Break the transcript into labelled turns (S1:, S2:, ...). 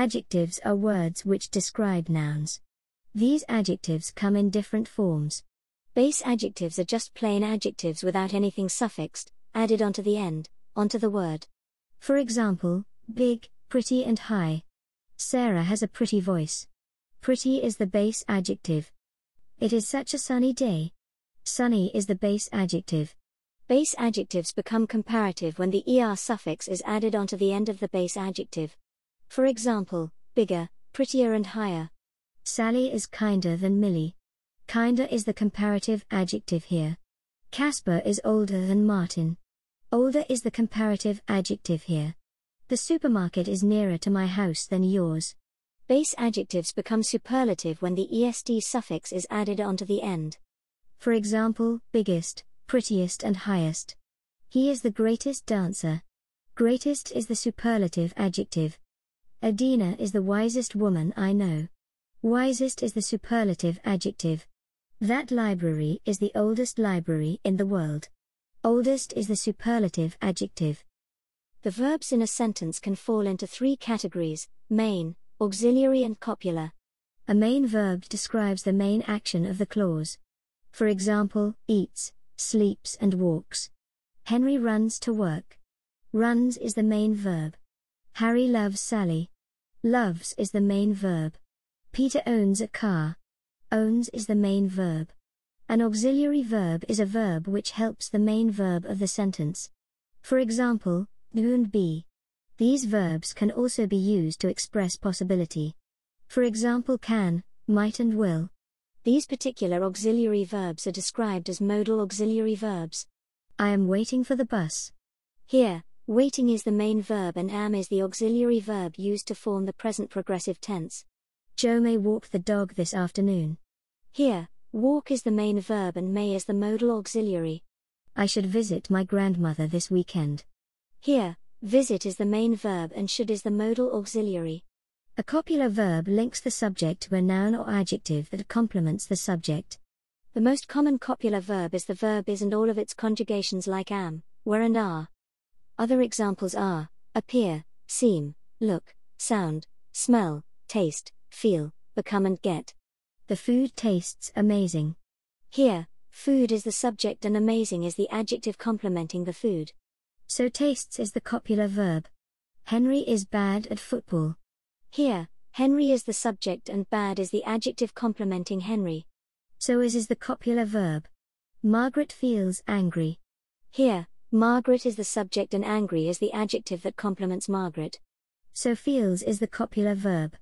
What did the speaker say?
S1: Adjectives are words which describe nouns. These adjectives come in different forms.
S2: Base adjectives are just plain adjectives without anything suffixed, added onto the end, onto the word.
S1: For example, big, pretty, and high. Sarah has a pretty voice. Pretty is the base adjective. It is such a sunny day. Sunny is the base adjective.
S2: Base adjectives become comparative when the er suffix is added onto the end of the base adjective. For example, bigger, prettier, and higher.
S1: Sally is kinder than Millie. Kinder is the comparative adjective here. Casper is older than Martin. Older is the comparative adjective here. The supermarket is nearer to my house than yours.
S2: Base adjectives become superlative when the est suffix is added onto the end.
S1: For example, biggest, prettiest, and highest. He is the greatest dancer. Greatest is the superlative adjective. Adina is the wisest woman I know. Wisest is the superlative adjective. That library is the oldest library in the world. Oldest is the superlative adjective.
S2: The verbs in a sentence can fall into three categories main, auxiliary, and copula.
S1: A main verb describes the main action of the clause. For example, eats, sleeps, and walks. Henry runs to work. Runs is the main verb. Harry loves Sally. Loves is the main verb. Peter owns a car. Owns is the main verb. An auxiliary verb is a verb which helps the main verb of the sentence. For example, do and be. These verbs can also be used to express possibility. For example, can, might, and will.
S2: These particular auxiliary verbs are described as modal auxiliary verbs.
S1: I am waiting for the bus.
S2: Here, waiting is the main verb and am is the auxiliary verb used to form the present progressive tense.
S1: Joe may walk the dog this afternoon.
S2: Here, walk is the main verb and may is the modal auxiliary.
S1: I should visit my grandmother this weekend.
S2: Here, visit is the main verb and should is the modal auxiliary.
S1: A copular verb links the subject to a noun or adjective that complements the subject.
S2: The most common copular verb is the verb is and all of its conjugations like am, were, and are. Other examples are appear, seem, look, sound, smell, taste, feel, become, and get.
S1: The food tastes amazing.
S2: Here, food is the subject and amazing is the adjective complementing the food.
S1: So tastes is the copular verb. Henry is bad at football.
S2: Here, Henry is the subject and bad is the adjective complementing Henry.
S1: So is is the copular verb. Margaret feels angry.
S2: Here, Margaret is the subject and angry is the adjective that complements Margaret.
S1: So feels is the copular verb.